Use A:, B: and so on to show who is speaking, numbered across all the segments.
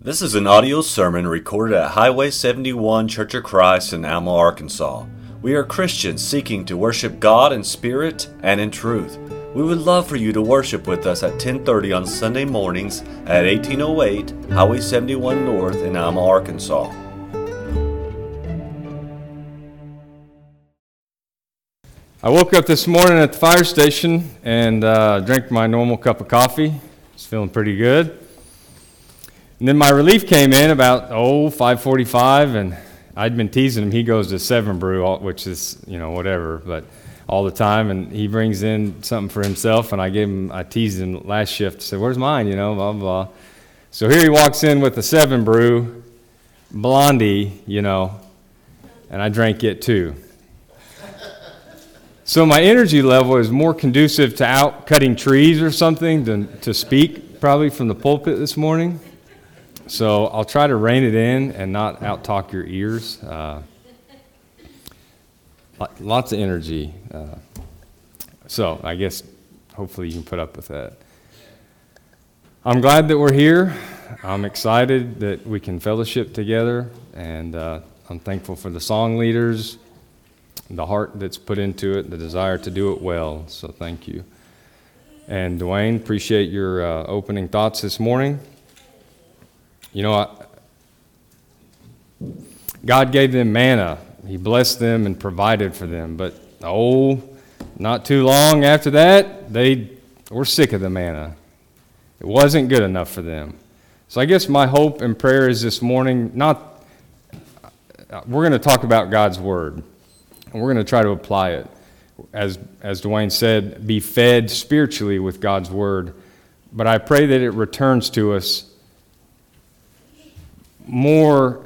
A: This is an audio sermon recorded at Highway 71 Church of Christ in Alma, Arkansas. We are Christians seeking to worship God in spirit and in truth. We would love for you to worship with us at 10:30 on Sunday mornings at 1808 Highway 71 North in Alma, Arkansas.
B: I woke up this morning at the fire station and uh, drank my normal cup of coffee. It's feeling pretty good. And then my relief came in about oh 5:45, and I'd been teasing him. He goes to Seven Brew, which is you know whatever, but all the time, and he brings in something for himself. And I gave him, I teased him last shift. Said, "Where's mine?" You know, blah blah. blah. So here he walks in with the Seven Brew, Blondie, you know, and I drank it too. So my energy level is more conducive to out cutting trees or something than to speak probably from the pulpit this morning. So I'll try to rein it in and not out talk your ears. Uh, lots of energy. Uh, so I guess hopefully you can put up with that. I'm glad that we're here. I'm excited that we can fellowship together, and uh, I'm thankful for the song leaders, the heart that's put into it, the desire to do it well. So thank you. And Dwayne, appreciate your uh, opening thoughts this morning. You know, God gave them manna. He blessed them and provided for them. But oh, not too long after that, they were sick of the manna. It wasn't good enough for them. So I guess my hope and prayer is this morning not, we're going to talk about God's Word, and we're going to try to apply it. As, as Dwayne said, be fed spiritually with God's Word. But I pray that it returns to us more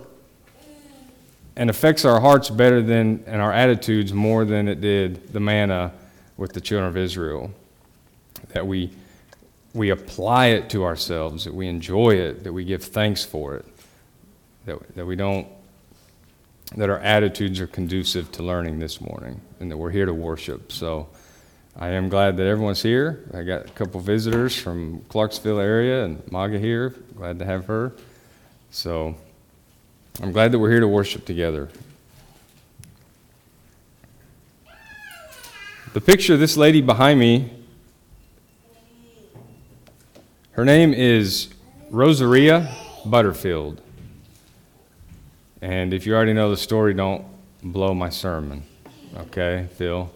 B: and affects our hearts better than and our attitudes more than it did the manna with the children of Israel. That we we apply it to ourselves, that we enjoy it, that we give thanks for it, that, that we don't that our attitudes are conducive to learning this morning and that we're here to worship. So I am glad that everyone's here. I got a couple visitors from Clarksville area and Maga here. Glad to have her. So I'm glad that we're here to worship together. The picture of this lady behind me, her name is Rosaria Butterfield. And if you already know the story, don't blow my sermon. Okay, Phil?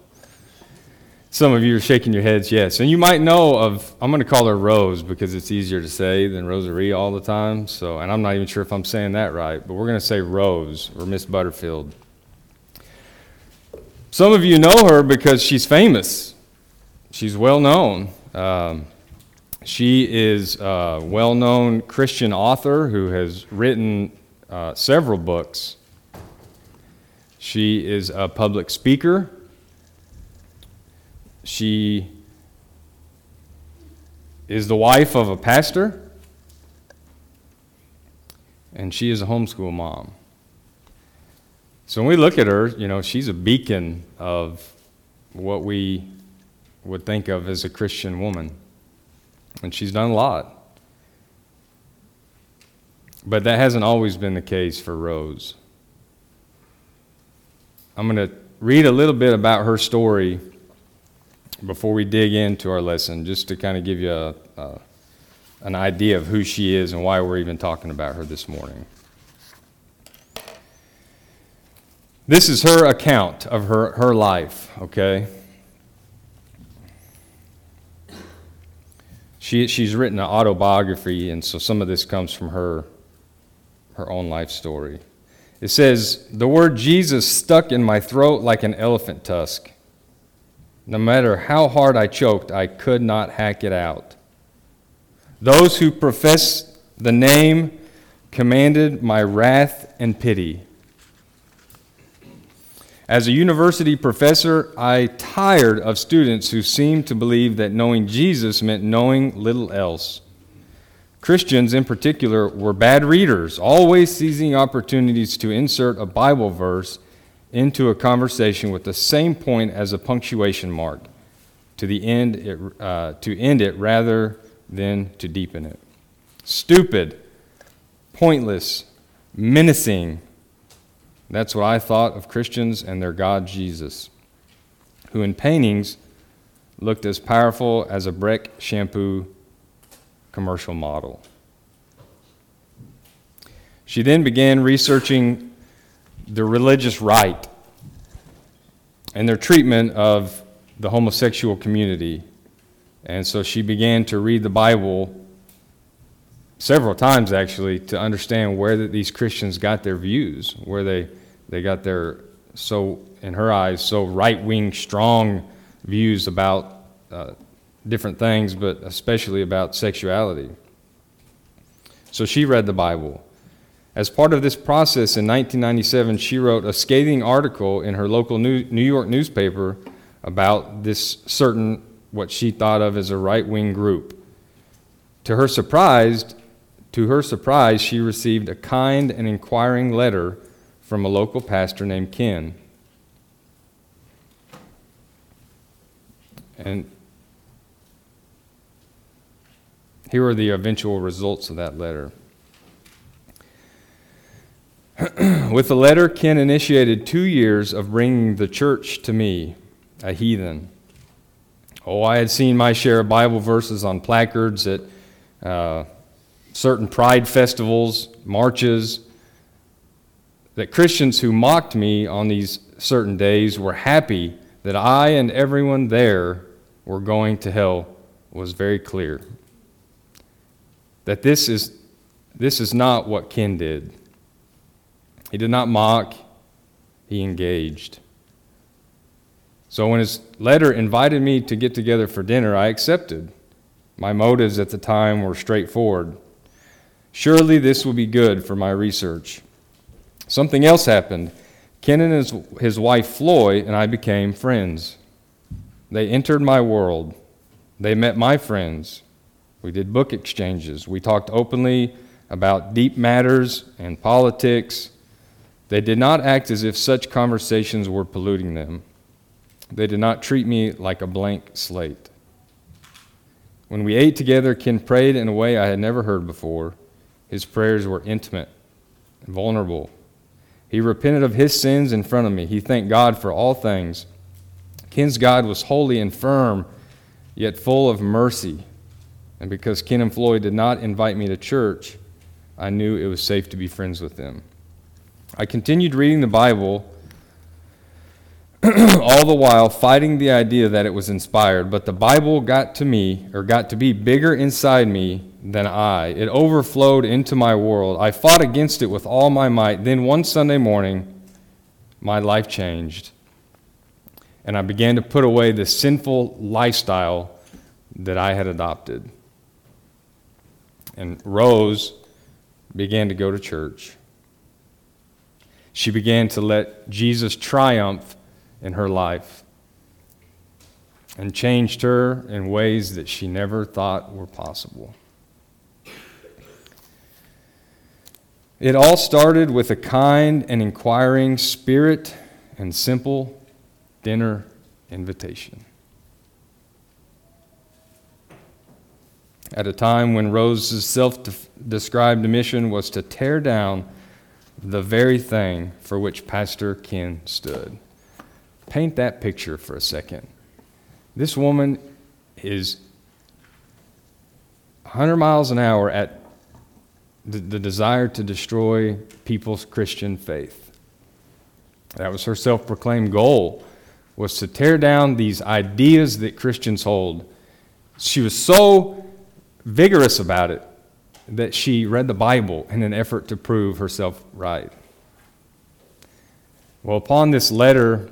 B: Some of you are shaking your heads, yes. And you might know of, I'm going to call her Rose because it's easier to say than Rosaria all the time. So, and I'm not even sure if I'm saying that right, but we're going to say Rose or Miss Butterfield. Some of you know her because she's famous. She's well known. Um, she is a well known Christian author who has written uh, several books. She is a public speaker. She is the wife of a pastor, and she is a homeschool mom. So when we look at her, you know, she's a beacon of what we would think of as a Christian woman. And she's done a lot. But that hasn't always been the case for Rose. I'm going to read a little bit about her story before we dig into our lesson, just to kind of give you a, a, an idea of who she is and why we're even talking about her this morning. This is her account of her, her life, okay? She, she's written an autobiography, and so some of this comes from her, her own life story. It says, The word Jesus stuck in my throat like an elephant tusk. No matter how hard I choked, I could not hack it out. Those who profess the name commanded my wrath and pity. As a university professor, I tired of students who seemed to believe that knowing Jesus meant knowing little else. Christians, in particular, were bad readers, always seizing opportunities to insert a Bible verse into a conversation with the same point as a punctuation mark to, the end it, uh, to end it rather than to deepen it. Stupid, pointless, menacing. That's what I thought of Christians and their God Jesus, who in paintings looked as powerful as a Breck shampoo commercial model. She then began researching the religious right and their treatment of the homosexual community. And so she began to read the Bible several times actually to understand where these Christians got their views, where they, they got their, so in her eyes, so right wing, strong views about uh, different things, but especially about sexuality. So she read the Bible. As part of this process in 1997, she wrote a scathing article in her local New York newspaper about this certain, what she thought of as a right wing group. To her surprise, to her surprise, she received a kind and inquiring letter from a local pastor named Ken. And here are the eventual results of that letter. With the letter, Ken initiated two years of bringing the church to me, a heathen. Oh, I had seen my share of Bible verses on placards at uh, certain pride festivals, marches, that Christians who mocked me on these certain days were happy that I and everyone there were going to hell was very clear that this is, this is not what Ken did. He did not mock, he engaged. So when his letter invited me to get together for dinner, I accepted. My motives at the time were straightforward. Surely this will be good for my research. Something else happened. Ken and his, his wife Floy and I became friends. They entered my world. They met my friends. We did book exchanges. We talked openly about deep matters and politics. They did not act as if such conversations were polluting them. They did not treat me like a blank slate. When we ate together, Ken prayed in a way I had never heard before. His prayers were intimate and vulnerable. He repented of his sins in front of me. He thanked God for all things. Ken's God was holy and firm, yet full of mercy and because Ken and Floy did not invite me to church, I knew it was safe to be friends with them. I continued reading the Bible, all the while fighting the idea that it was inspired, but the Bible got to me, or got to be bigger inside me than I. It overflowed into my world. I fought against it with all my might. Then one Sunday morning, my life changed. And I began to put away the sinful lifestyle that I had adopted. And Rose began to go to church. She began to let Jesus triumph in her life and changed her in ways that she never thought were possible. It all started with a kind and inquiring spirit and simple dinner invitation. at a time when Rose's self described mission was to tear down the very thing for which Pastor Ken stood. Paint that picture for a second. This woman is 100 miles an hour at the, the desire to destroy people's Christian faith. That was her self proclaimed goal, was to tear down these ideas that Christians hold. She was so vigorous about it that she read the Bible in an effort to prove herself right. Well, upon this letter,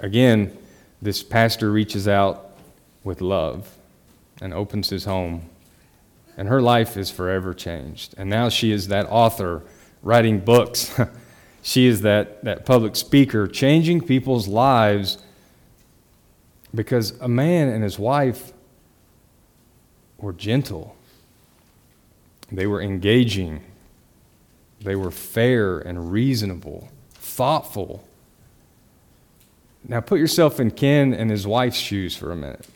B: again, this pastor reaches out with love and opens his home. And her life is forever changed. And now she is that author writing books. she is that, that public speaker changing people's lives because a man and his wife were gentle, they were engaging, they were fair and reasonable, thoughtful. Now put yourself in Ken and his wife's shoes for a minute.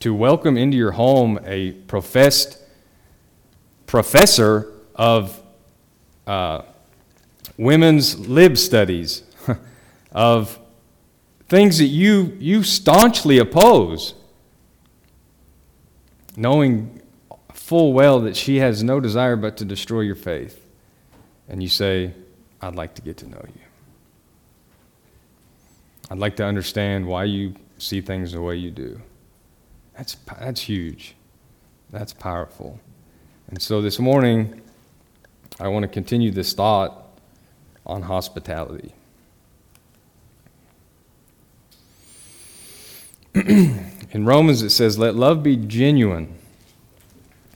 B: To welcome into your home a professed professor of uh, women's lib studies, of things that you, you staunchly oppose, knowing full well that she has no desire but to destroy your faith. And you say, I'd like to get to know you. I'd like to understand why you see things the way you do. That's, that's huge. That's powerful. And so this morning, I want to continue this thought on hospitality. In Romans, it says, Let love be genuine.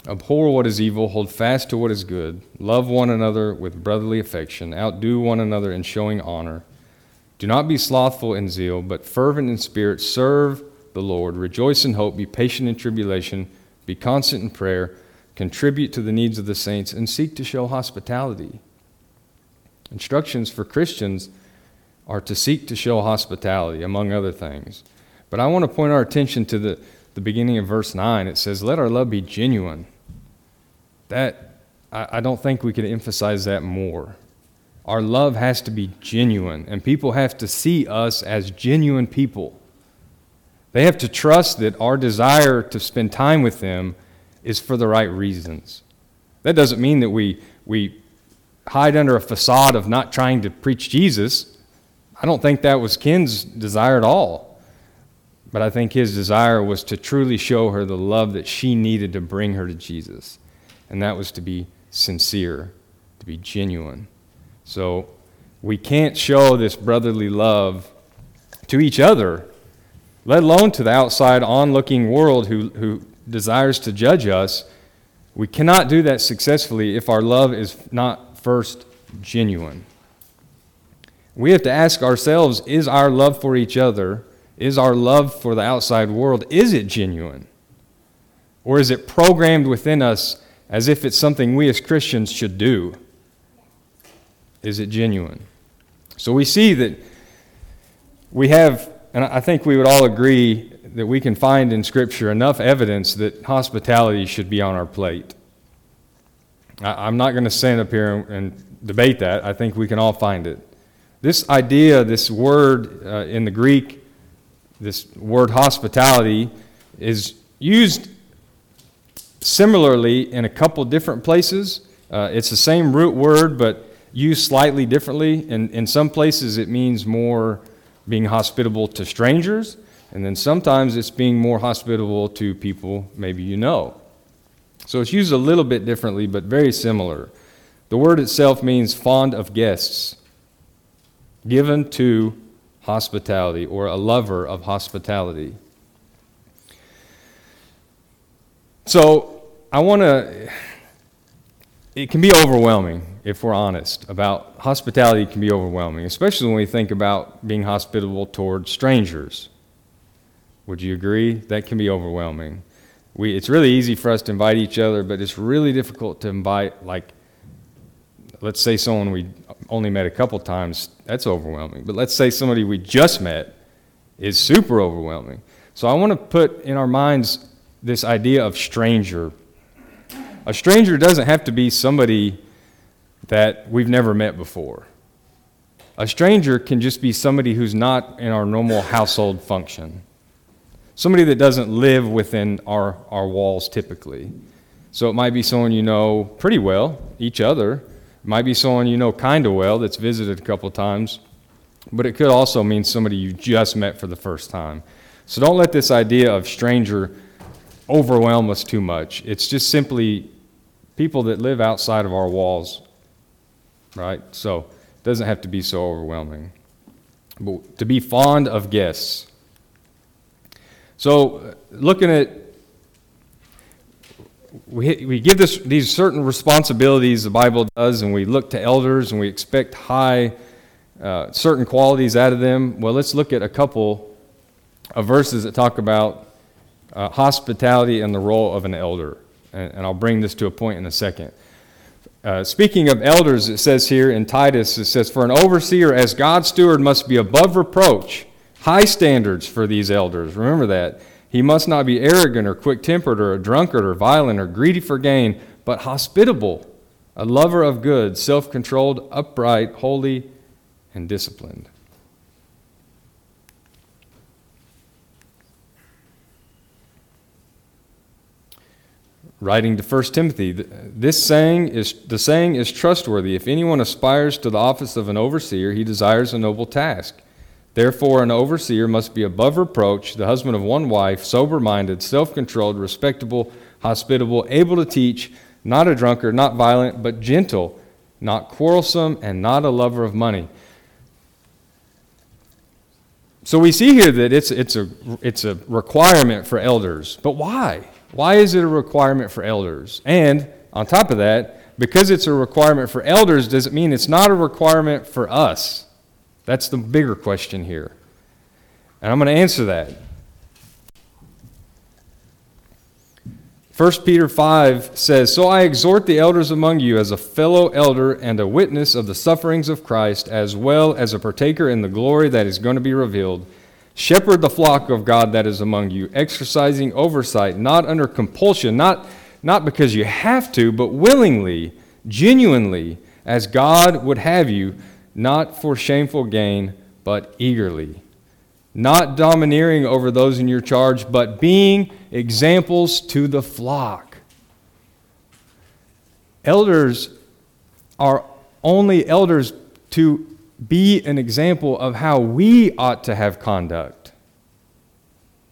B: Abhor what is evil, hold fast to what is good, love one another with brotherly affection, outdo one another in showing honor. Do not be slothful in zeal, but fervent in spirit, serve the Lord. Rejoice in hope, be patient in tribulation, be constant in prayer, contribute to the needs of the saints, and seek to show hospitality. Instructions for Christians are to seek to show hospitality, among other things. But I want to point our attention to the, the beginning of verse 9. It says, Let our love be genuine. That, I, I don't think we can emphasize that more. Our love has to be genuine, and people have to see us as genuine people. They have to trust that our desire to spend time with them is for the right reasons. That doesn't mean that we, we hide under a facade of not trying to preach Jesus. I don't think that was Ken's desire at all. But I think his desire was to truly show her the love that she needed to bring her to Jesus. And that was to be sincere, to be genuine. So we can't show this brotherly love to each other, let alone to the outside onlooking world who, who desires to judge us. We cannot do that successfully if our love is not first genuine. We have to ask ourselves is our love for each other is our love for the outside world, is it genuine? Or is it programmed within us as if it's something we as Christians should do? Is it genuine? So we see that we have, and I think we would all agree that we can find in Scripture enough evidence that hospitality should be on our plate. I'm not going to stand up here and debate that. I think we can all find it. This idea, this word uh, in the Greek, this word hospitality is used similarly in a couple different places. Uh, it's the same root word, but used slightly differently. In, in some places, it means more being hospitable to strangers, and then sometimes it's being more hospitable to people maybe you know. So it's used a little bit differently, but very similar. The word itself means fond of guests, given to hospitality or a lover of hospitality. So I want to, it can be overwhelming if we're honest about hospitality can be overwhelming, especially when we think about being hospitable toward strangers. Would you agree? That can be overwhelming. We, it's really easy for us to invite each other, but it's really difficult to invite, like, let's say someone we only met a couple times, that's overwhelming. But let's say somebody we just met is super overwhelming. So I want to put in our minds this idea of stranger. A stranger doesn't have to be somebody that we've never met before. A stranger can just be somebody who's not in our normal household function. Somebody that doesn't live within our, our walls typically. So it might be someone you know pretty well, each other, It might be someone you know kind of well that's visited a couple times, but it could also mean somebody you just met for the first time. So don't let this idea of stranger overwhelm us too much. It's just simply people that live outside of our walls, right? So it doesn't have to be so overwhelming. But to be fond of guests. So looking at we, we give this, these certain responsibilities, the Bible does, and we look to elders and we expect high, uh, certain qualities out of them. Well, let's look at a couple of verses that talk about uh, hospitality and the role of an elder. And, and, I'll bring this to a point in a second. Uh, speaking of elders, it says here in Titus, it says, For an overseer as God's steward must be above reproach, high standards for these elders. Remember that he must not be arrogant or quick tempered or a drunkard or violent or greedy for gain, but hospitable, a lover of good, self controlled, upright, holy, and disciplined. Writing to 1 Timothy, this saying is the saying is trustworthy. If anyone aspires to the office of an overseer, he desires a noble task. Therefore, an overseer must be above reproach, the husband of one wife, sober minded, self controlled, respectable, hospitable, able to teach, not a drunkard, not violent, but gentle, not quarrelsome, and not a lover of money. So we see here that it's, it's, a, it's a requirement for elders. But why? Why is it a requirement for elders? And on top of that, because it's a requirement for elders, does it mean it's not a requirement for us? That's the bigger question here. And I'm going to answer that. 1 Peter 5 says, So I exhort the elders among you as a fellow elder and a witness of the sufferings of Christ, as well as a partaker in the glory that is going to be revealed. Shepherd the flock of God that is among you, exercising oversight, not under compulsion, not, not because you have to, but willingly, genuinely, as God would have you, not for shameful gain, but eagerly. Not domineering over those in your charge, but being examples to the flock. Elders are only elders to be an example of how we ought to have conduct.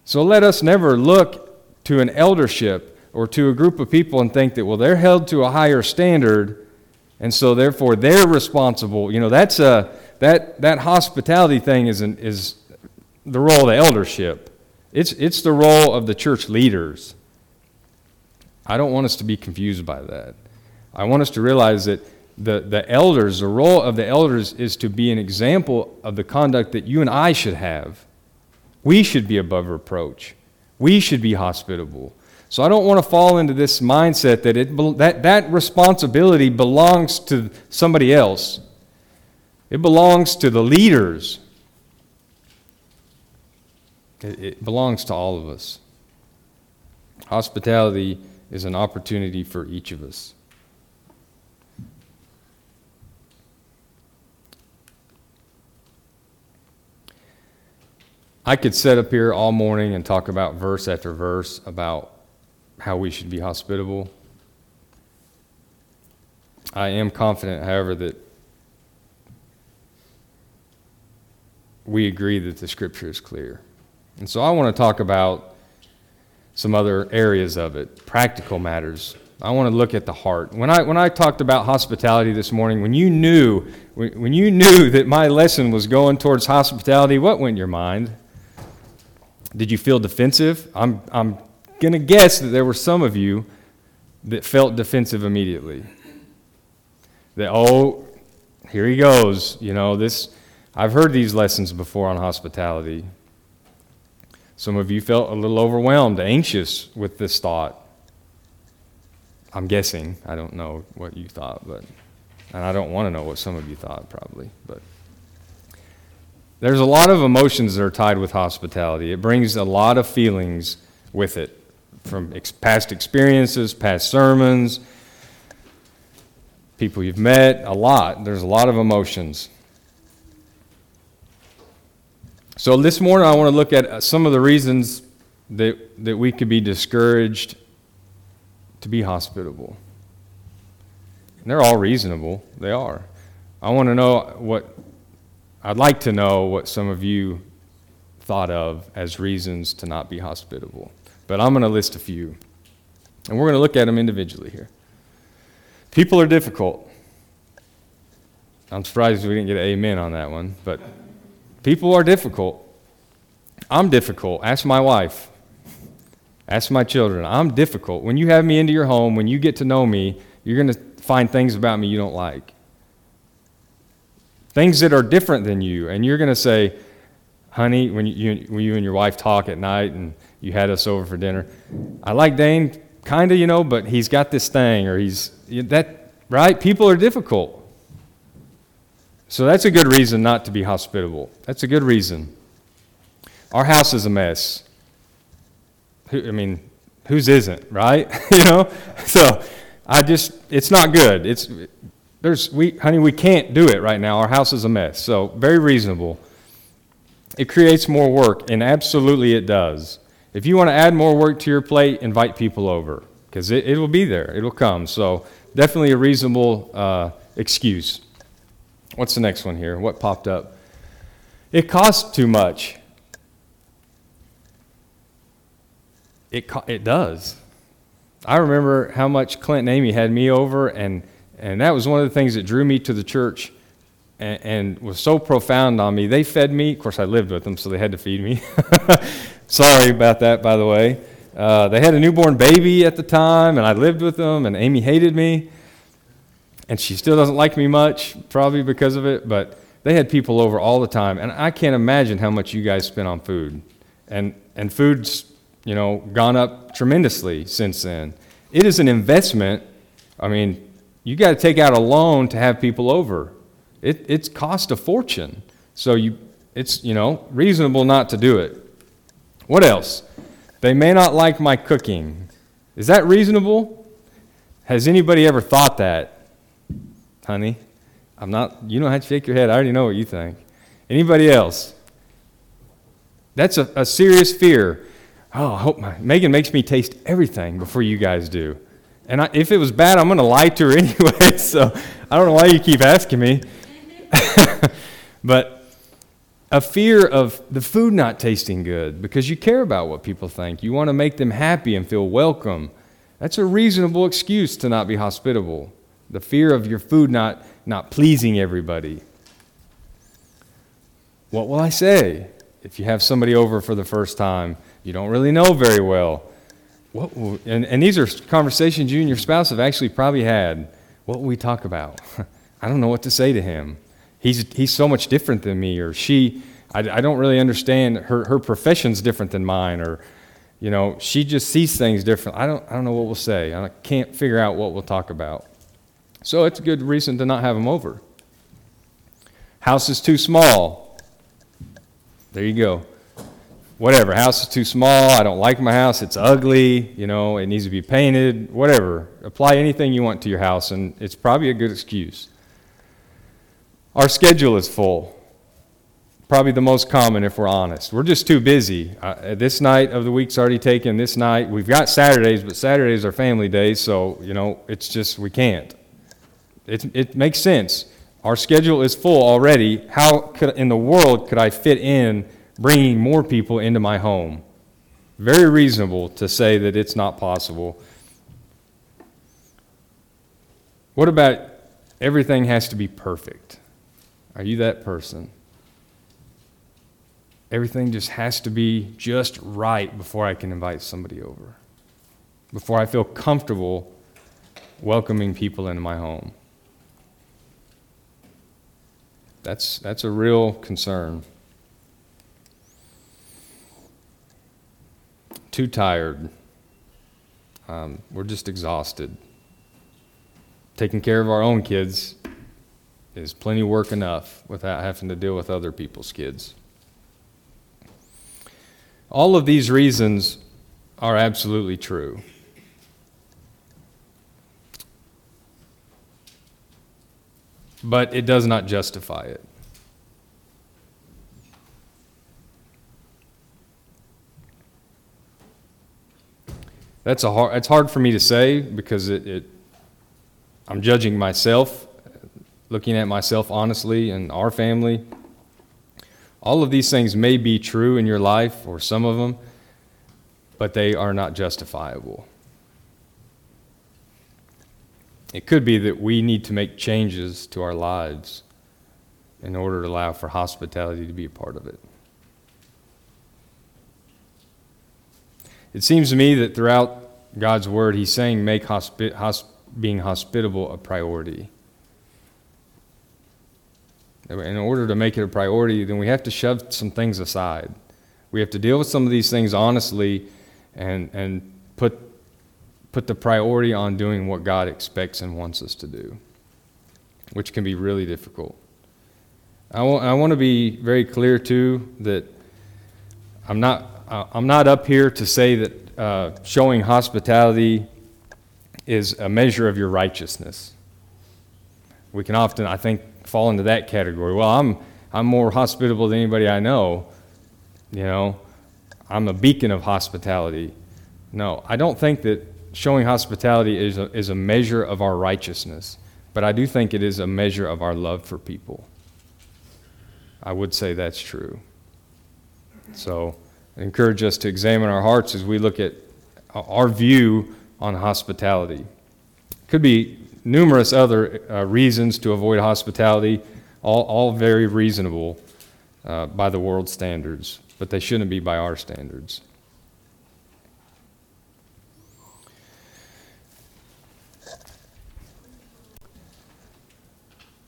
B: So let us never look to an eldership or to a group of people and think that, well, they're held to a higher standard, and so therefore they're responsible. You know, that's a, that, that hospitality thing is, an, is the role of the eldership, it's, it's the role of the church leaders. I don't want us to be confused by that. I want us to realize that the, the elders, the role of the elders is to be an example of the conduct that you and I should have. We should be above reproach. We should be hospitable. So I don't want to fall into this mindset that it, that, that responsibility belongs to somebody else. It belongs to the leaders. It, it belongs to all of us. Hospitality is an opportunity for each of us. I could sit up here all morning and talk about verse after verse about how we should be hospitable. I am confident, however, that we agree that the scripture is clear. And so I want to talk about some other areas of it, practical matters. I want to look at the heart. When I, when I talked about hospitality this morning, when you knew when, you knew that my lesson was going towards hospitality, what went in your mind? Did you feel defensive? I'm, I'm going to guess that there were some of you that felt defensive immediately. That, oh, here he goes. You know, this, I've heard these lessons before on hospitality. Some of you felt a little overwhelmed, anxious with this thought. I'm guessing. I don't know what you thought, but, and I don't want to know what some of you thought, probably, but. There's a lot of emotions that are tied with hospitality. It brings a lot of feelings with it from ex- past experiences, past sermons, people you've met, a lot. There's a lot of emotions. So this morning I want to look at uh, some of the reasons that, that we could be discouraged to be hospitable. And they're all reasonable. They are. I want to know what I'd like to know what some of you thought of as reasons to not be hospitable. But I'm going to list a few. And we're going to look at them individually here. People are difficult. I'm surprised we didn't get an amen on that one, but people are difficult. I'm difficult. Ask my wife. Ask my children. I'm difficult. When you have me into your home, when you get to know me, you're going to find things about me you don't like things that are different than you. And you're going to say, honey, when you, when you and your wife talk at night and you had us over for dinner, I like Dane, kind of, you know, but he's got this thing, or he's, that, right? People are difficult. So that's a good reason not to be hospitable. That's a good reason. Our house is a mess. I mean, whose isn't, right? you know? So I just, it's not good. It's, there's, we, honey, we can't do it right now. Our house is a mess. So, very reasonable. It creates more work, and absolutely it does. If you want to add more work to your plate, invite people over because it, it will be there. It will come. So, definitely a reasonable uh, excuse. What's the next one here? What popped up? It costs too much. It, co- it does. I remember how much Clint and Amy had me over, and, and that was one of the things that drew me to the church and, and was so profound on me. They fed me. Of course, I lived with them, so they had to feed me. Sorry about that, by the way. Uh, they had a newborn baby at the time, and I lived with them, and Amy hated me. And she still doesn't like me much, probably because of it, but they had people over all the time. And I can't imagine how much you guys spent on food. And, and food's you know, gone up tremendously since then. It is an investment. I mean, you got to take out a loan to have people over. It, it's cost a fortune. So you, it's, you know, reasonable not to do it. What else? They may not like my cooking. Is that reasonable? Has anybody ever thought that? Honey, I'm not, you don't have to shake your head. I already know what you think. Anybody else? That's a, a serious fear oh, I hope my, Megan makes me taste everything before you guys do. And I, if it was bad, I'm going to lie to her anyway. So I don't know why you keep asking me. but a fear of the food not tasting good because you care about what people think. You want to make them happy and feel welcome. That's a reasonable excuse to not be hospitable. The fear of your food not, not pleasing everybody. What will I say if you have somebody over for the first time? you don't really know very well. What and, and these are conversations you and your spouse have actually probably had. What will we talk about? I don't know what to say to him. He's, he's so much different than me, or she, I, I don't really understand. Her, her profession's different than mine, or, you know, she just sees things different. I don't, I don't know what we'll say. I can't figure out what we'll talk about. So it's a good reason to not have them over. House is too small. There you go whatever, house is too small, I don't like my house, it's ugly, you know, it needs to be painted, whatever. Apply anything you want to your house, and it's probably a good excuse. Our schedule is full. Probably the most common if we're honest. We're just too busy. Uh, this night of the week's already taken. This night, we've got Saturdays, but Saturdays are family days, so, you know, it's just, we can't. It, it makes sense. Our schedule is full already. How could, in the world could I fit in bringing more people into my home. Very reasonable to say that it's not possible. What about everything has to be perfect? Are you that person? Everything just has to be just right before I can invite somebody over, before I feel comfortable welcoming people into my home. That's, that's a real concern. Too tired. Um, we're just exhausted. Taking care of our own kids is plenty work enough without having to deal with other people's kids. All of these reasons are absolutely true. But it does not justify it. That's a hard, it's hard for me to say because it, it, I'm judging myself, looking at myself honestly and our family. All of these things may be true in your life, or some of them, but they are not justifiable. It could be that we need to make changes to our lives in order to allow for hospitality to be a part of it. It seems to me that throughout God's word, He's saying make hospi- hosp- being hospitable a priority. In order to make it a priority, then we have to shove some things aside. We have to deal with some of these things honestly and, and put, put the priority on doing what God expects and wants us to do, which can be really difficult. I want, I want to be very clear, too, that I'm not uh, I'm not up here to say that uh, showing hospitality is a measure of your righteousness. We can often, I think, fall into that category. Well, I'm, I'm more hospitable than anybody I know. You know, I'm a beacon of hospitality. No, I don't think that showing hospitality is a, is a measure of our righteousness, but I do think it is a measure of our love for people. I would say that's true. So I encourage us to examine our hearts as we look at our view on hospitality. Could be numerous other uh, reasons to avoid hospitality, all, all very reasonable uh, by the world standards, but they shouldn't be by our standards.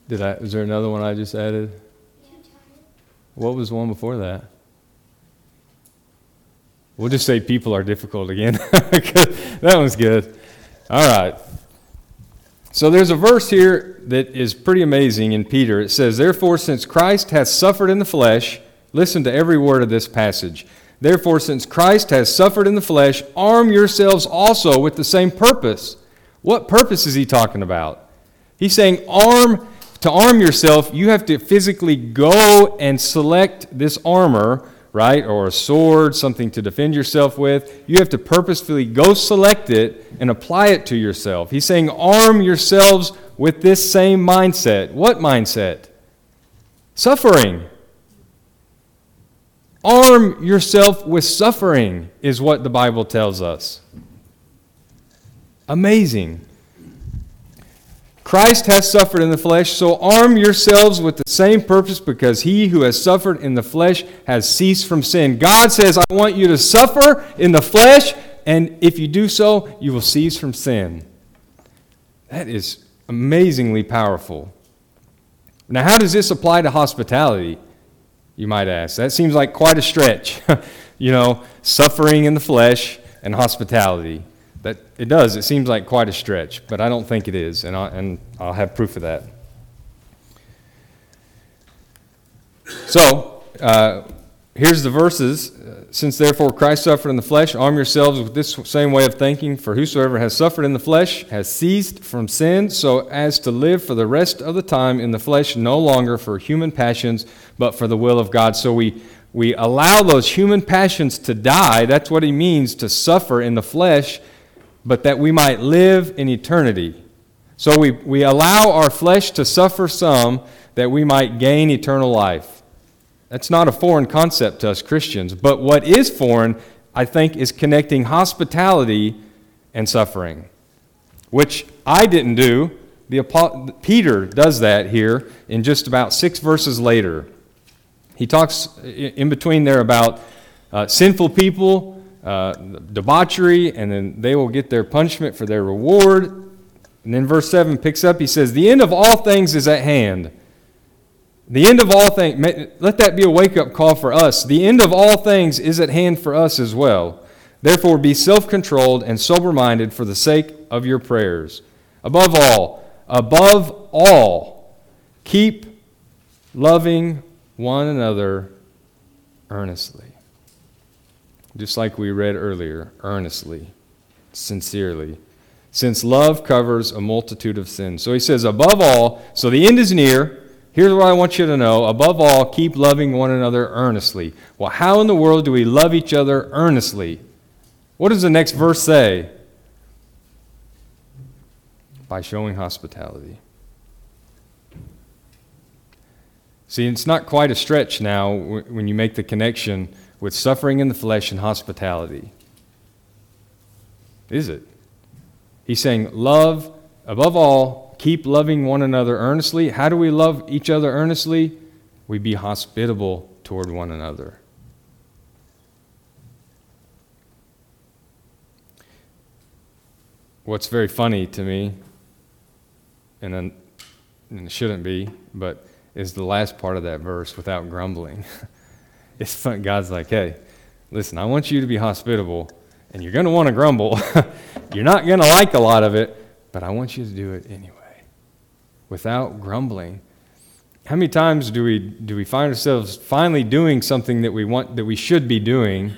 B: Did I? Is there another one I just added? What was the one before that? We'll just say people are difficult again. that one's good. All right. So there's a verse here that is pretty amazing in Peter. It says, Therefore, since Christ has suffered in the flesh, listen to every word of this passage. Therefore, since Christ has suffered in the flesh, arm yourselves also with the same purpose. What purpose is he talking about? He's saying, arm to arm yourself, you have to physically go and select this armor, right? Or a sword, something to defend yourself with. You have to purposefully go select it and apply it to yourself. He's saying, arm yourselves with this same mindset. What mindset? Suffering. Arm yourself with suffering, is what the Bible tells us. Amazing. Christ has suffered in the flesh, so arm yourselves with the same purpose because he who has suffered in the flesh has ceased from sin. God says, I want you to suffer in the flesh, and if you do so, you will cease from sin. That is amazingly powerful. Now, how does this apply to hospitality? You might ask. That seems like quite a stretch. you know, suffering in the flesh and hospitality. That it does. It seems like quite a stretch, but I don't think it is, and, I, and I'll have proof of that. So, uh, here's the verses. Since therefore Christ suffered in the flesh, arm yourselves with this same way of thinking. For whosoever has suffered in the flesh has ceased from sin, so as to live for the rest of the time in the flesh, no longer for human passions, but for the will of God. So we we allow those human passions to die. That's what he means to suffer in the flesh but that we might live in eternity. So we, we allow our flesh to suffer some that we might gain eternal life. That's not a foreign concept to us Christians, but what is foreign, I think, is connecting hospitality and suffering, which I didn't do. The, Peter does that here in just about six verses later. He talks in between there about uh, sinful people uh, debauchery, and then they will get their punishment for their reward. And then verse 7 picks up, he says, The end of all things is at hand. The end of all things, let that be a wake up call for us. The end of all things is at hand for us as well. Therefore, be self controlled and sober minded for the sake of your prayers. Above all, above all, keep loving one another earnestly just like we read earlier, earnestly, sincerely, since love covers a multitude of sins. So he says, above all, so the end is near. Here's what I want you to know. Above all, keep loving one another earnestly. Well, how in the world do we love each other earnestly? What does the next verse say? By showing hospitality. See, it's not quite a stretch now when you make the connection with suffering in the flesh and hospitality. Is it? He's saying, Love, above all, keep loving one another earnestly. How do we love each other earnestly? We be hospitable toward one another. What's very funny to me, and, and it shouldn't be, but is the last part of that verse without grumbling. it's fun. God's like, hey, listen, I want you to be hospitable, and you're going to want to grumble. you're not going to like a lot of it, but I want you to do it anyway, without grumbling. How many times do we do we find ourselves finally doing something that we want that we should be doing,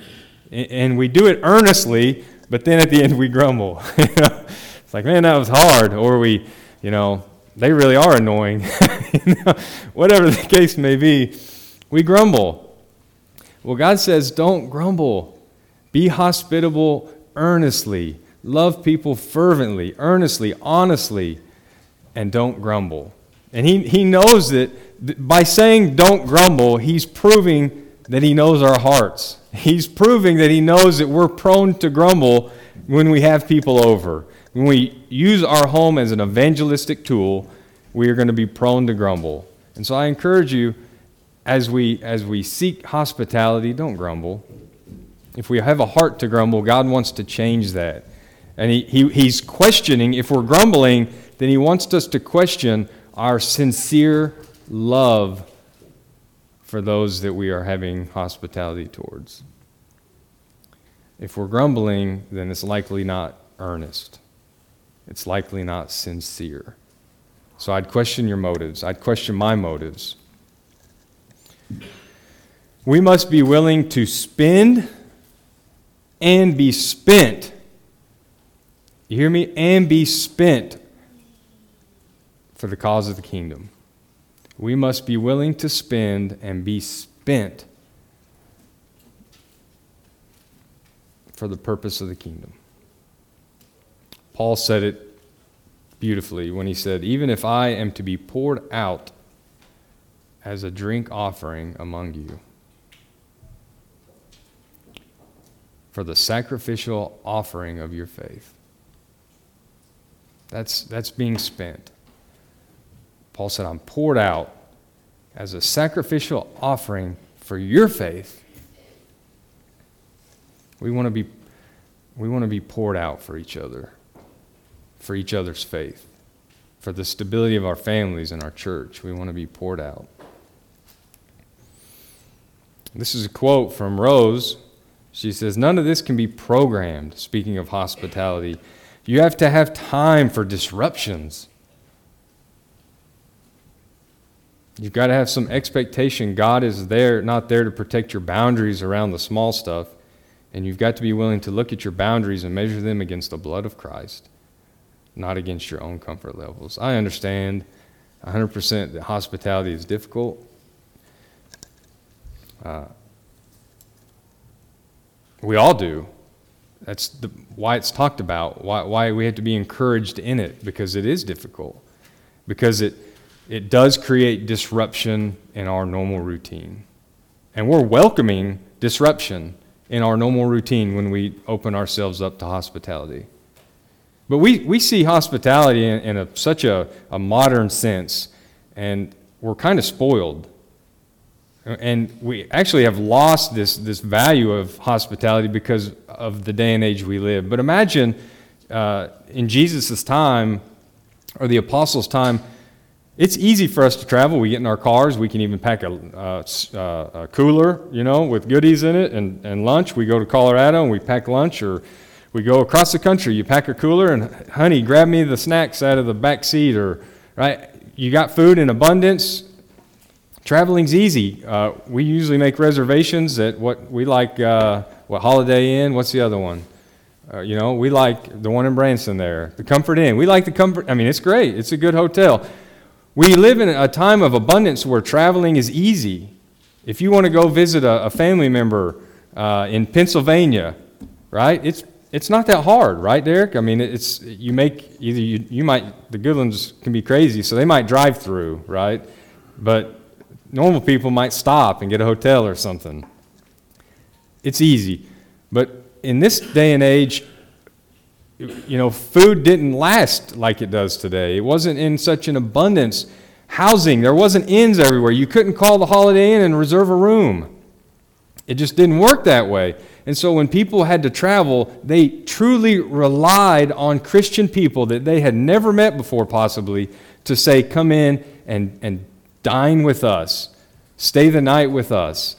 B: and we do it earnestly, but then at the end we grumble? It's like, man, that was hard. Or we, you know, they really are annoying. you know, whatever the case may be, we grumble. Well, God says, don't grumble. Be hospitable earnestly. Love people fervently, earnestly, honestly, and don't grumble. And he, he knows that by saying don't grumble, he's proving that he knows our hearts. He's proving that he knows that we're prone to grumble when we have people over. When we use our home as an evangelistic tool, we are going to be prone to grumble. And so I encourage you, as we, as we seek hospitality, don't grumble. If we have a heart to grumble, God wants to change that. And he, he, He's questioning, if we're grumbling, then He wants us to question our sincere love for those that we are having hospitality towards. If we're grumbling, then it's likely not earnest. It's likely not sincere. So I'd question your motives. I'd question my motives. We must be willing to spend and be spent. You hear me? And be spent for the cause of the kingdom. We must be willing to spend and be spent for the purpose of the kingdom. Paul said it beautifully when he said, Even if I am to be poured out as a drink offering among you, for the sacrificial offering of your faith. That's, that's being spent. Paul said, I'm poured out as a sacrificial offering for your faith. We want to be, we want to be poured out for each other for each other's faith, for the stability of our families and our church. We want to be poured out. This is a quote from Rose. She says, None of this can be programmed, speaking of hospitality. You have to have time for disruptions. You've got to have some expectation. God is there, not there to protect your boundaries around the small stuff. And you've got to be willing to look at your boundaries and measure them against the blood of Christ not against your own comfort levels. I understand 100% that hospitality is difficult. Uh, we all do. That's the, why it's talked about, why, why we have to be encouraged in it, because it is difficult. Because it, it does create disruption in our normal routine. And we're welcoming disruption in our normal routine when we open ourselves up to hospitality. But we, we see hospitality in, in a, such a, a modern sense, and we're kind of spoiled. And we actually have lost this, this value of hospitality because of the day and age we live. But imagine uh, in Jesus' time, or the apostles' time, it's easy for us to travel. We get in our cars. We can even pack a, uh, uh, a cooler, you know, with goodies in it and, and lunch. We go to Colorado and we pack lunch or we go across the country. You pack a cooler, and honey, grab me the snacks out of the back seat, or right. You got food in abundance. Traveling's easy. Uh, we usually make reservations at what we like. Uh, what Holiday Inn? What's the other one? Uh, you know, we like the one in Branson there, the Comfort Inn. We like the Comfort. I mean, it's great. It's a good hotel. We live in a time of abundance where traveling is easy. If you want to go visit a, a family member uh, in Pennsylvania, right? It's it's not that hard, right, Derek? I mean, it's you make either you, you might the Goodlands can be crazy, so they might drive through, right? But normal people might stop and get a hotel or something. It's easy, but in this day and age, you know, food didn't last like it does today. It wasn't in such an abundance. Housing, there wasn't inns everywhere. You couldn't call the Holiday Inn and reserve a room. It just didn't work that way. And so when people had to travel, they truly relied on Christian people that they had never met before, possibly, to say, Come in and, and dine with us, stay the night with us.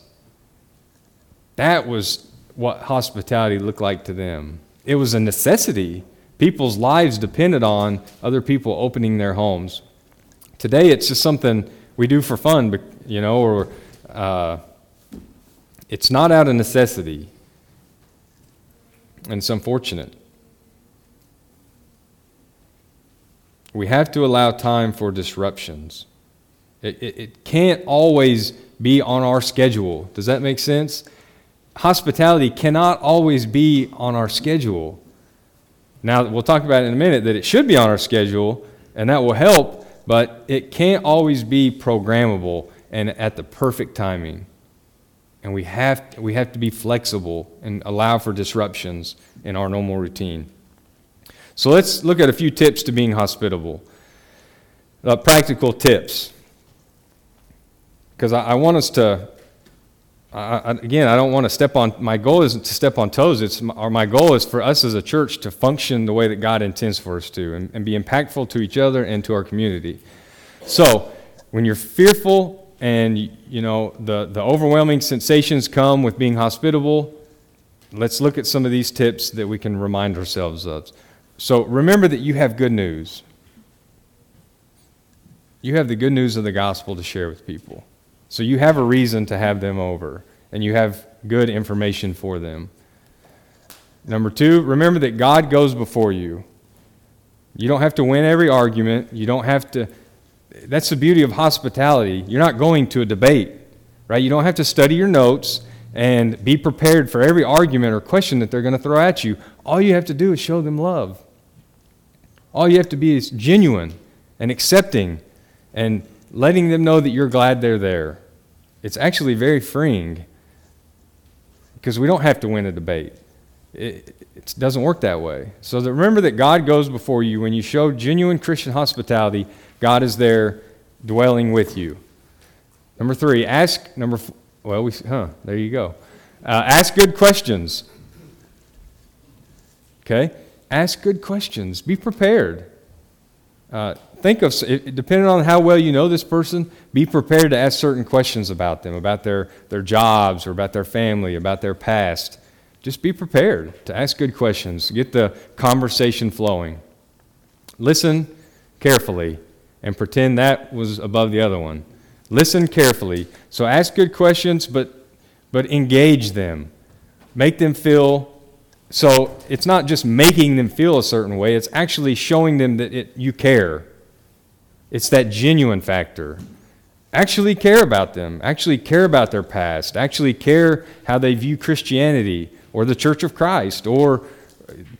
B: That was what hospitality looked like to them. It was a necessity. People's lives depended on other people opening their homes. Today, it's just something we do for fun, you know, or uh, it's not out of necessity. And some fortunate. we have to allow time for disruptions. It, it, it, can't always be on our schedule. Does that make sense? Hospitality cannot always be on our schedule. Now, we'll talk about in a minute that it should be on our schedule, and that will help, but it can't always be programmable and at the perfect timing. And we have, we have to be flexible and allow for disruptions in our normal routine. So let's look at a few tips to being hospitable. Uh, practical tips. Because I, I, want us to, I, I, again, I don't want to step on, my goal isn't to step on toes. It's, or my goal is for us as a church to function the way that God intends for us to and, and be impactful to each other and to our community. So, when you're fearful and you know the, the overwhelming sensations come with being hospitable. Let's look at some of these tips that we can remind ourselves of. So remember that you have good news. You have the good news of the gospel to share with people. So you have a reason to have them over and you have good information for them. Number two remember that god goes before you. You don't have to win every argument. You don't have to that's the beauty of hospitality. You're not going to a debate, right? You don't have to study your notes and be prepared for every argument or question that they're going to throw at you. All you have to do is show them love. All you have to be is genuine and accepting and letting them know that you're glad they're there. It's actually very freeing because we don't have to win a debate. It, it, doesn't work that way. So that remember that God goes before you when you show genuine Christian hospitality. God is there dwelling with you. Number three, ask, number, f- well, we, huh, there you go. Uh, ask good questions. Okay? Ask good questions. Be prepared. Uh, think of, depending on how well you know this person, be prepared to ask certain questions about them, about their, their jobs or about their family, about their past. Just be prepared to ask good questions. Get the conversation flowing. Listen carefully and pretend that was above the other one. Listen carefully. So ask good questions, but, but engage them. Make them feel. So it's not just making them feel a certain way, it's actually showing them that it, you care. It's that genuine factor. Actually care about them, actually care about their past, actually care how they view Christianity or the Church of Christ or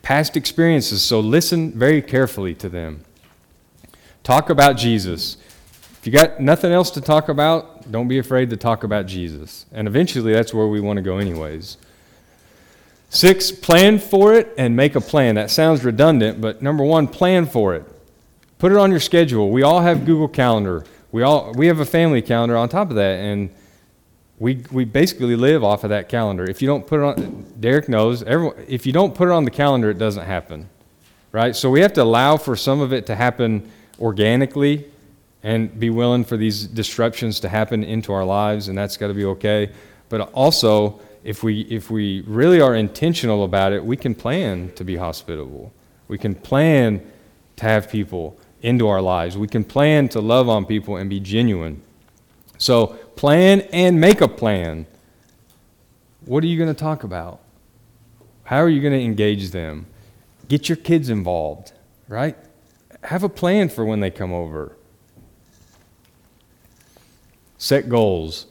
B: past experiences. So listen very carefully to them. Talk about Jesus. If you got nothing else to talk about, don't be afraid to talk about Jesus. And eventually, that's where we want to go, anyways. Six, plan for it and make a plan. That sounds redundant, but number one, plan for it. Put it on your schedule. We all have Google Calendar. We all we have a family calendar on top of that, and we we basically live off of that calendar. If you don't put it on, Derek knows. Everyone, if you don't put it on the calendar, it doesn't happen, right? So we have to allow for some of it to happen organically and be willing for these disruptions to happen into our lives, and that's got to be okay. But also, if we, if we really are intentional about it, we can plan to be hospitable. We can plan to have people into our lives. We can plan to love on people and be genuine. So, plan and make a plan. What are you going to talk about? How are you going to engage them? Get your kids involved, right? Have a plan for when they come over. Set goals.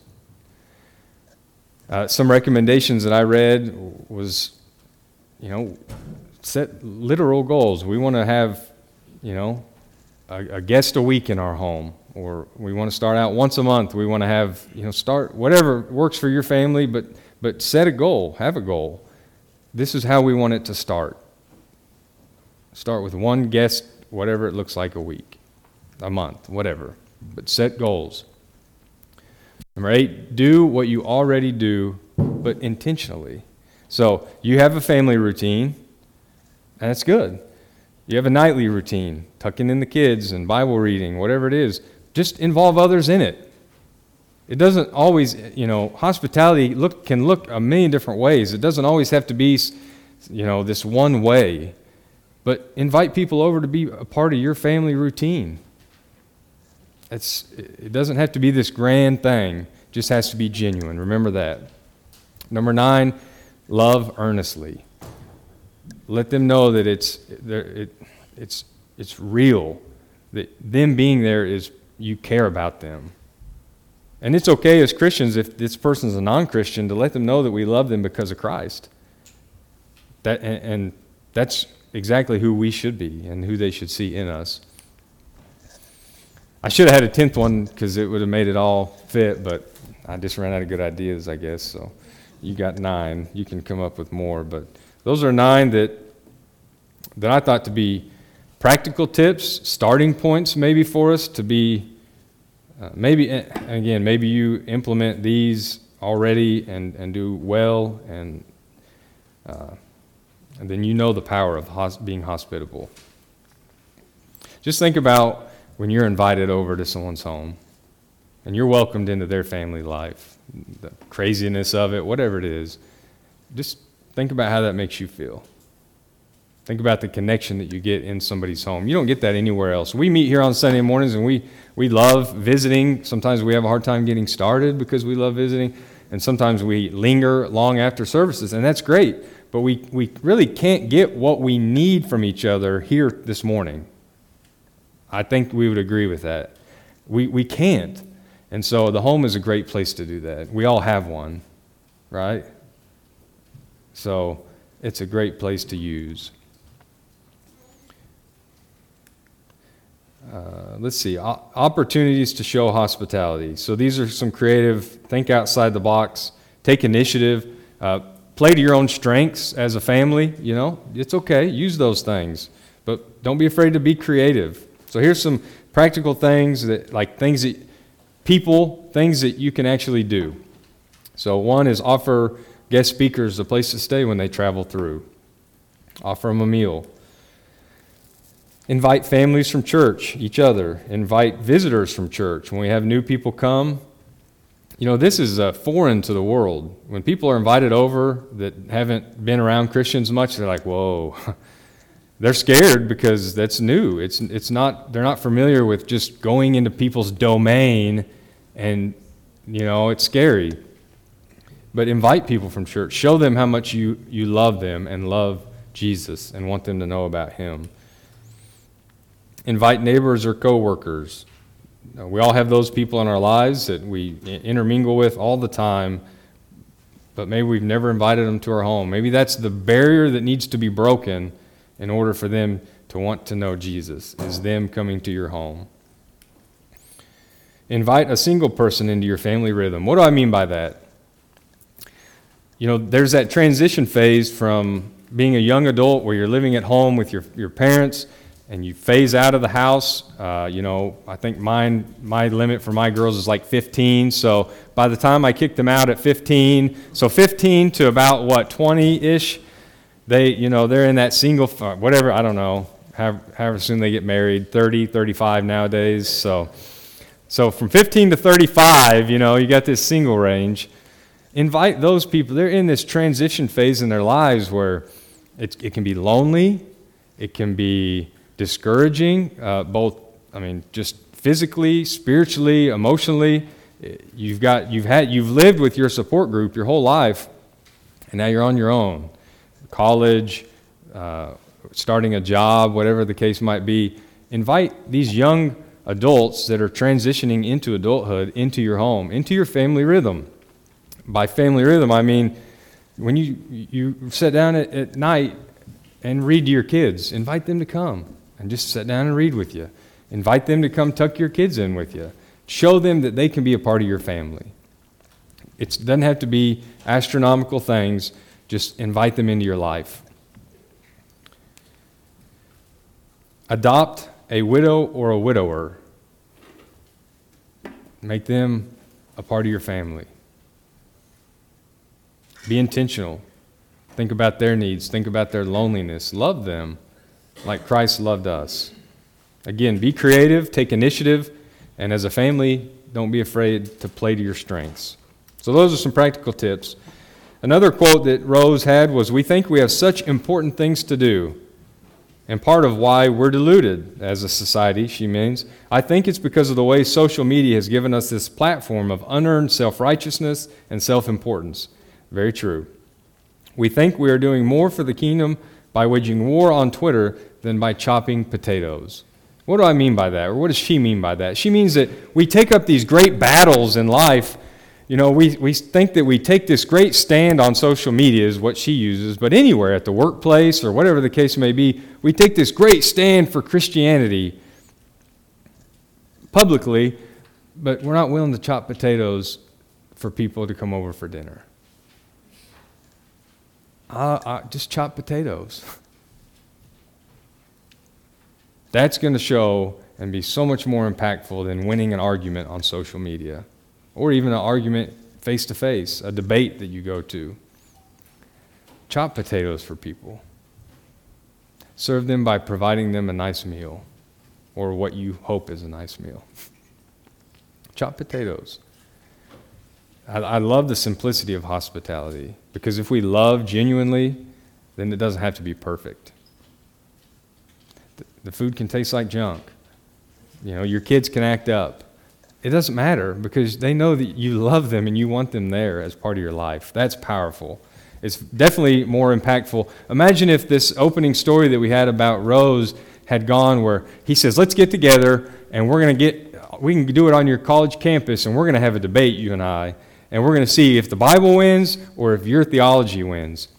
B: Uh, some recommendations that I read was, you know, set literal goals. We want to have, you know, a, a, guest a week in our home, or we want to start out once a month. We want to have, you know, start whatever works for your family, but but set a goal. Have a goal. This is how we want it to start. Start with one guest whatever it looks like a week, a month, whatever. But set goals. Number eight, do what you already do, but intentionally. So you have a family routine, and that's good. You have a nightly routine, tucking in the kids and Bible reading, whatever it is. Just involve others in it. It doesn't always, you know, hospitality look, can look a million different ways. It doesn't always have to be, you know, this one way. But invite people over to be a part of your family routine. It's, it doesn't have to be this grand thing, it just has to be genuine. Remember that. Number nine, love earnestly. Let them know that it's, it, it's, it's real. that them being there is you care about them. And it's okay as Christians, if this person's a non Christian, to let them know that we love them because of Christ. That, and, and that's exactly who we should be and who they should see in us. I should have had a tenth one because it would have made it all fit, but I just ran out of good ideas, I guess. So you got nine. You can come up with more, but those are nine that that I thought to be practical tips, starting points maybe for us to be uh, maybe, eh, again, maybe you implement these already and, and do well, and, uh, and then you know the power of hos- being hospitable. Just think about when you're invited over to someone's home and you're welcomed into their family life, the craziness of it, whatever it is. Just think about how that makes you feel. Think about the connection that you get in somebody's home. You don't get that anywhere else. We meet here on Sunday mornings and we, we love visiting. Sometimes we have a hard time getting started because we love visiting. And sometimes we linger long after services, and that's great. But we, we really can't get what we need from each other here this morning. I think we would agree with that. We, we can't. And so the home is a great place to do that. We all have one, right? So it's a great place to use. Uh, let's see, o- opportunities to show hospitality. So these are some creative, think outside the box, take initiative, uh, play to your own strengths as a family. You know, it's okay, use those things, but don't be afraid to be creative. So here's some practical things that, like things that people, things that you can actually do. So one is offer guest speakers a place to stay when they travel through. Offer them a meal. Invite families from church, each other. Invite visitors from church. When we have new people come, you know, this is uh, foreign to the world. When people are invited over that haven't been around Christians much, they're like, whoa. they're scared because that's new. It's, it's not, they're not familiar with just going into people's domain and, you know, it's scary. But invite people from church. Show them how much you, you love them and love Jesus and want them to know about him. Invite neighbors or coworkers. Uh, we all have those people in our lives that we intermingle with all the time, but maybe we've never invited them to our home. Maybe that's the barrier that needs to be broken in order for them to want to know Jesus, is them coming to your home. Invite a single person into your family rhythm. What do I mean by that? You know, there's that transition phase from being a young adult where you're living at home with your, your parents and you phase out of the house. Uh, you know, I think mine, my limit for my girls is like 15. So by the time I kick them out at 15, so 15 to about what 20-ish, they, you know, they're in that single, uh, whatever, I don't know, however soon they get married, 30, 35 nowadays. So, so from 15 to 35, you know, you got this single range. Invite those people. They're in this transition phase in their lives where it, it can be lonely, it can be discouraging, uh, both, I mean, just physically, spiritually, emotionally. You've got, you've had, you've lived with your support group your whole life, and now you're on your own. College, uh, starting a job, whatever the case might be. Invite these young adults that are transitioning into adulthood into your home, into your family rhythm. By family rhythm, I mean when you, you sit down at, at night and read to your kids, invite them to come and just sit down and read with you. Invite them to come tuck your kids in with you. Show them that they can be a part of your family. It doesn't have to be astronomical things, just invite them into your life. Adopt a widow or a widower. Make them a part of your family. Be intentional. Think about their needs. Think about their loneliness. Love them like Christ loved us. Again, be creative, take initiative, and as a family, don't be afraid to play to your strengths. So, those are some practical tips. Another quote that Rose had was We think we have such important things to do. And part of why we're deluded as a society, she means, I think it's because of the way social media has given us this platform of unearned self righteousness and self importance. Very true. We think we are doing more for the kingdom by waging war on Twitter than by chopping potatoes. What do I mean by that? Or what does she mean by that? She means that we take up these great battles in life. You know, we, we think that we take this great stand on social media, is what she uses, but anywhere at the workplace or whatever the case may be, we take this great stand for Christianity publicly, but we're not willing to chop potatoes for people to come over for dinner. Uh, uh, just chop potatoes. That's going to show and be so much more impactful than winning an argument on social media or even an argument face to face, a debate that you go to. Chop potatoes for people. Serve them by providing them a nice meal or what you hope is a nice meal. Chop potatoes. I, I love the simplicity of hospitality because if we love genuinely, then it doesn't have to be perfect. The, food can taste like junk. You know, your kids can act up. It doesn't matter because they know that you love them and you want them there as part of your life. That's powerful. It's definitely more impactful. Imagine if this opening story that we had about Rose had gone where he says, Let's get together and we're going to get, we can do it on your college campus and we're going to have a debate, you and I, and we're going to see if the Bible wins or if your theology wins.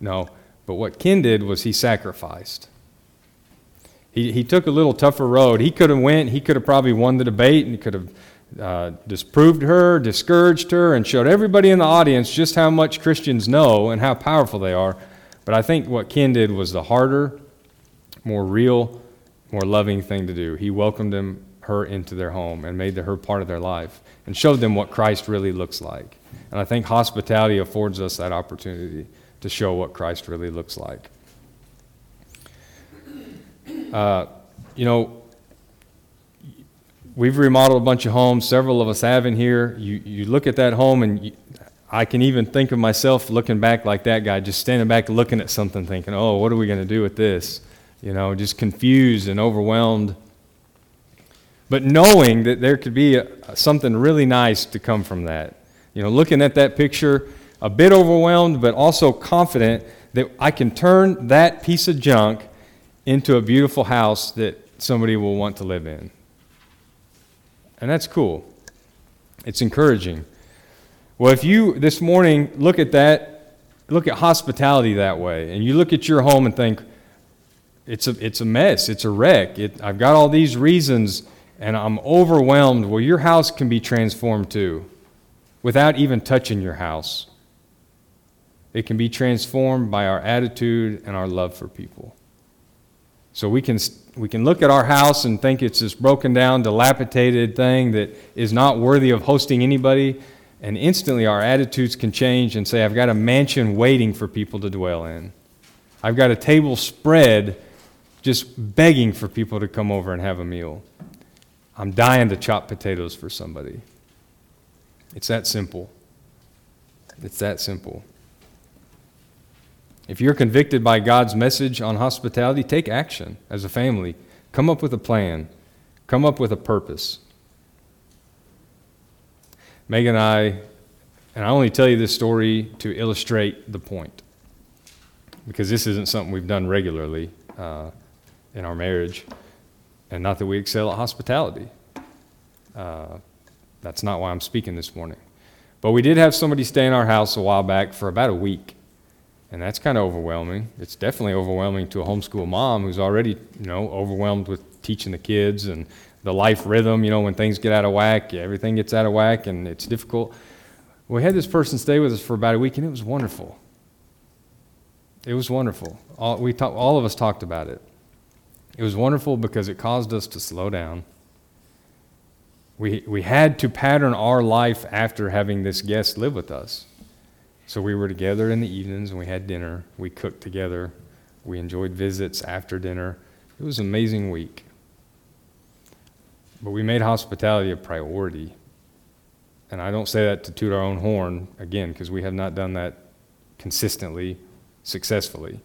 B: No, but what Ken did was he sacrificed. He, he took a little tougher road. He could have went, he could have probably won the debate and could have uh, disproved her, discouraged her, and showed everybody in the audience just how much Christians know and how powerful they are. But I think what Ken did was the harder, more real, more loving thing to do. He welcomed him her into their home and made her part of their life and showed them what Christ really looks like. And I think hospitality affords us that opportunity to show what Christ really looks like. Uh, you know, we've remodeled a bunch of homes. Several of us have in here. You, you look at that home, and you, I can even think of myself looking back like that guy, just standing back looking at something, thinking, oh, what are we going to do with this? You know, just confused and overwhelmed but knowing that there could be a, something really nice to come from that. You know, looking at that picture, a bit overwhelmed, but also confident that I can turn that piece of junk into a beautiful house that somebody will want to live in. And that's cool. It's encouraging. Well, if you this morning look at that, look at hospitality that way, and you look at your home and think, it's a, it's a mess, it's a wreck, it, I've got all these reasons and I'm overwhelmed, well, your house can be transformed too without even touching your house. It can be transformed by our attitude and our love for people. So we can, we can look at our house and think it's this broken down, dilapidated thing that is not worthy of hosting anybody. And instantly our attitudes can change and say, I've got a mansion waiting for people to dwell in. I've got a table spread just begging for people to come over and have a meal. I'm dying to chop potatoes for somebody. It's that simple. It's that simple. If you're convicted by God's message on hospitality, take action as a family. Come up with a plan, come up with a purpose. Megan and I, and I only tell you this story to illustrate the point, because this isn't something we've done regularly uh, in our marriage and not that we excel at hospitality. Uh, that's not why I'm speaking this morning. But we did have somebody stay in our house a while back for about a week. And that's kind of overwhelming. It's definitely overwhelming to a homeschool mom who's already, you know, overwhelmed with teaching the kids and the life rhythm, you know, when things get out of whack, everything gets out of whack and it's difficult. We had this person stay with us for about a week and it was wonderful. It was wonderful. All, we talk, all of us talked about it. It was wonderful because it caused us to slow down. We, we had to pattern our life after having this guest live with us. So we were together in the evenings and we had dinner. We cooked together. We enjoyed visits after dinner. It was an amazing week. But we made hospitality a priority. And I don't say that to toot our own horn, again, because we have not done that consistently, successfully.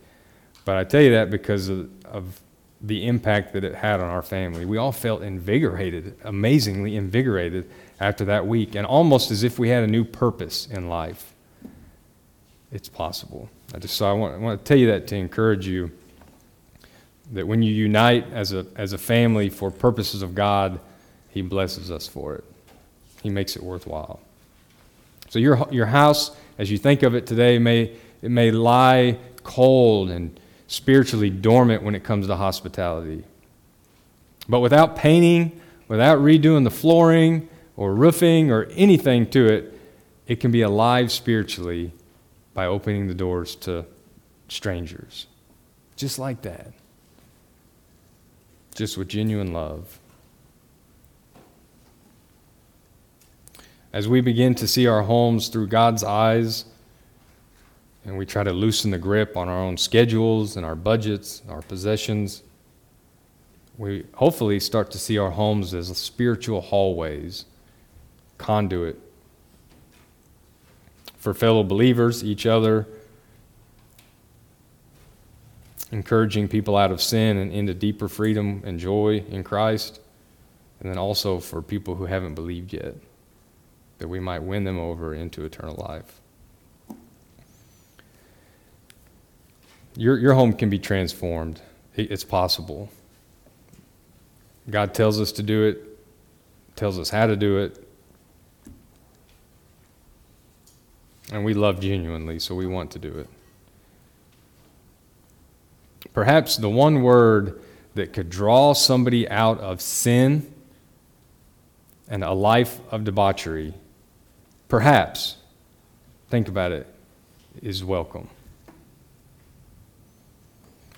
B: But I tell you that because of, of the impact that it had on our family. We all felt invigorated, amazingly invigorated after that week, and almost as if we had a new purpose in life. It's possible. I just so I want, I want to tell you that to encourage you. That when you unite as a, as a family for purposes of God, He blesses us for it. He makes it worthwhile. So your, your house, as you think of it today, may, it may lie cold and spiritually dormant when it comes to hospitality. But without painting, without redoing the flooring or roofing or anything to it, it can be alive spiritually by opening the doors to strangers. Just like that. Just with genuine love. As we begin to see our homes through God's eyes, and we try to loosen the grip on our own schedules and our budgets, our possessions, we hopefully start to see our homes as spiritual hallways, conduit for fellow believers, each other, encouraging people out of sin and into deeper freedom and joy in Christ, and then also for people who haven't believed yet, that we might win them over into eternal life. Your, your home can be transformed. It's possible. God tells us to do it, tells us how to do it. And we love genuinely, so we want to do it. Perhaps the one word that could draw somebody out of sin and a life of debauchery, perhaps, think about it, is welcome.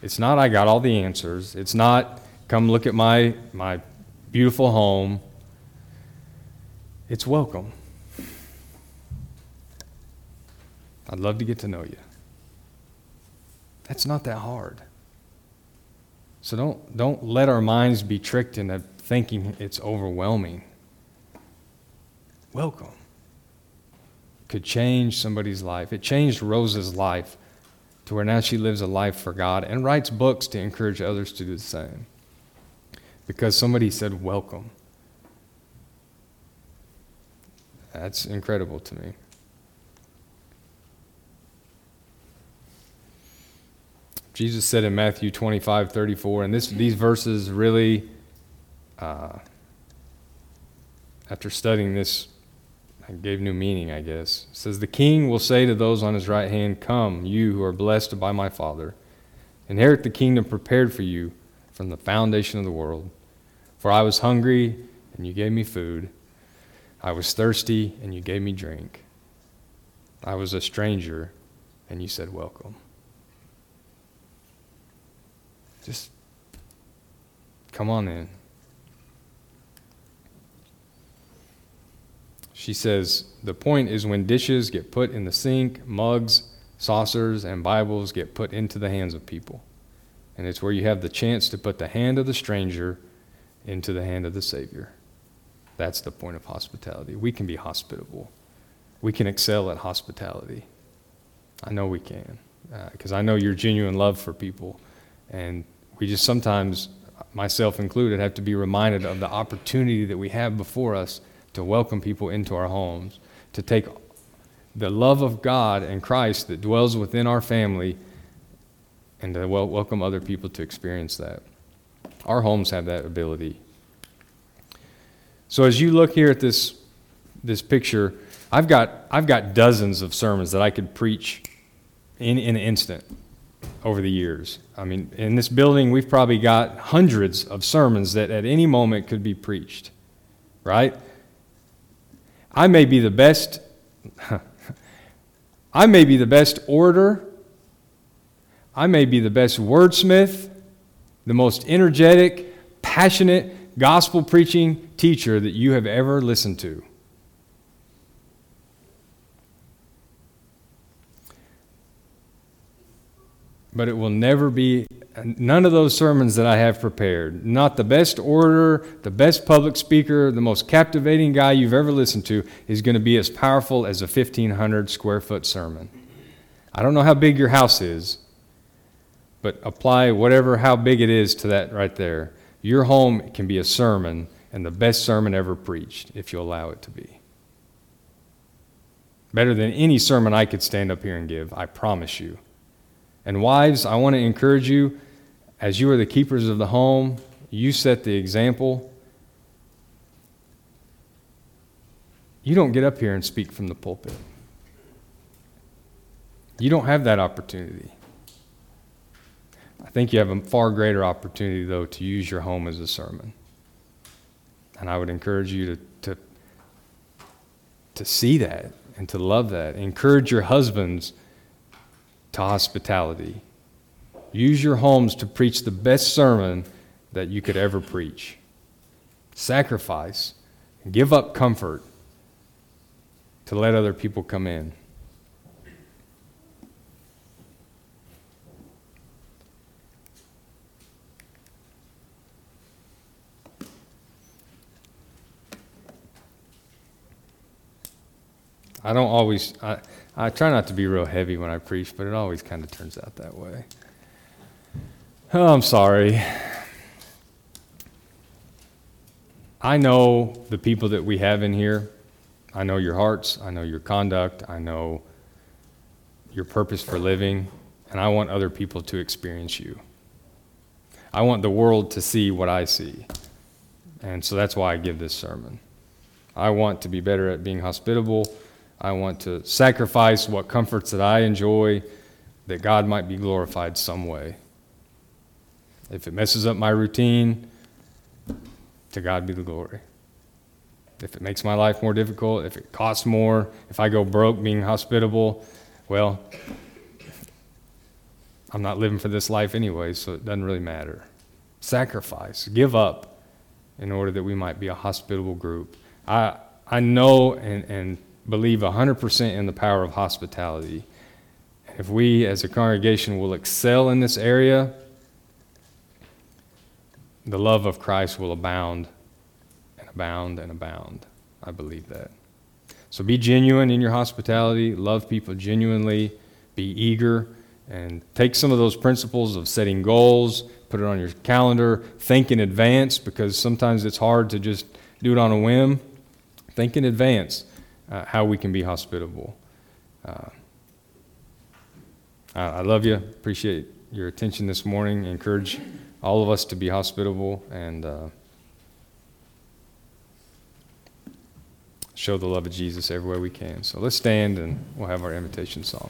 B: It's not, I got all the answers. It's not, come look at my, my beautiful home. It's welcome. I'd love to get to know you. That's not that hard. So don't, don't let our minds be tricked into thinking it's overwhelming. Welcome. Could change somebody's life. It changed Rose's life to where now she lives a life for God and writes books to encourage others to do the same. Because somebody said, Welcome. That's incredible to me. Jesus said in Matthew 25, 34, and this, these verses really, uh, after studying this, gave new meaning, I guess. It says, The king will say to those on his right hand, Come, you who are blessed by my Father, inherit the kingdom prepared for you from the foundation of the world. For I was hungry, and you gave me food. I was thirsty, and you gave me drink. I was a stranger, and you said, Welcome. Just come on in. She says, the point is when dishes get put in the sink, mugs, saucers, and Bibles get put into the hands of people. And it's where you have the chance to put the hand of the stranger into the hand of the Savior. That's the point of hospitality. We can be hospitable, we can excel at hospitality. I know we can, because uh, I know your genuine love for people. And we just sometimes, myself included, have to be reminded of the opportunity that we have before us to welcome people into our homes, to take the love of God and Christ that dwells within our family and to wel- welcome other people to experience that. Our homes have that ability. So as you look here at this, this picture, I've got, I've got dozens of sermons that I could preach in, in an instant over the years. I mean, in this building, we've probably got hundreds of sermons that at any moment could be preached, right? I may be the best, I may be the best orator, I may be the best wordsmith, the most energetic, passionate, gospel preaching teacher that you have ever listened to. But it will never be none of those sermons that I have prepared. Not the best orator, the best public speaker, the most captivating guy you've ever listened to is going to be as powerful as a 1,500 square foot sermon. I don't know how big your house is, but apply whatever, how big it is to that right there. Your home can be a sermon and the best sermon ever preached if you allow it to be. Better than any sermon I could stand up here and give, I promise you. And wives, I want to encourage you as you are the keepers of the home, you set the example. You don't get up here and speak from the pulpit. You don't have that opportunity. I think you have a far greater opportunity, though, to use your home as a sermon. And I would encourage you to, to, to see that and to love that. Encourage your husbands to hospitality. Use your homes to preach the best sermon that you could ever preach. Sacrifice, give up comfort to let other people come in. I don't always, I, I try not to be real heavy when I preach, but it always kind of turns out that way. Oh, I'm sorry. I know the people that we have in here. I know your hearts. I know your conduct. I know your purpose for living. And I want other people to experience you. I want the world to see what I see. And so that's why I give this sermon. I want to be better at being hospitable. I want to sacrifice what comforts that I enjoy that God might be glorified some way. If it messes up my routine, to God be the glory. If it makes my life more difficult, if it costs more, if I go broke being hospitable, well, I'm not living for this life anyway, so it doesn't really matter. Sacrifice, give up in order that we might be a hospitable group. I, I know and, and believe 100% in the power of hospitality. If we as a congregation will excel in this area, the love of Christ will abound and abound and abound. I believe that. So be genuine in your hospitality, love people genuinely, be eager, and take some of those principles of setting goals, put it on your calendar, think in advance because sometimes it's hard to just do it on a whim. Think in advance uh, how we can be hospitable. Uh, I love you. Appreciate your attention this morning. Encourage all of us to be hospitable and uh, show the love of Jesus everywhere we can. So let's stand and we'll have our invitation song.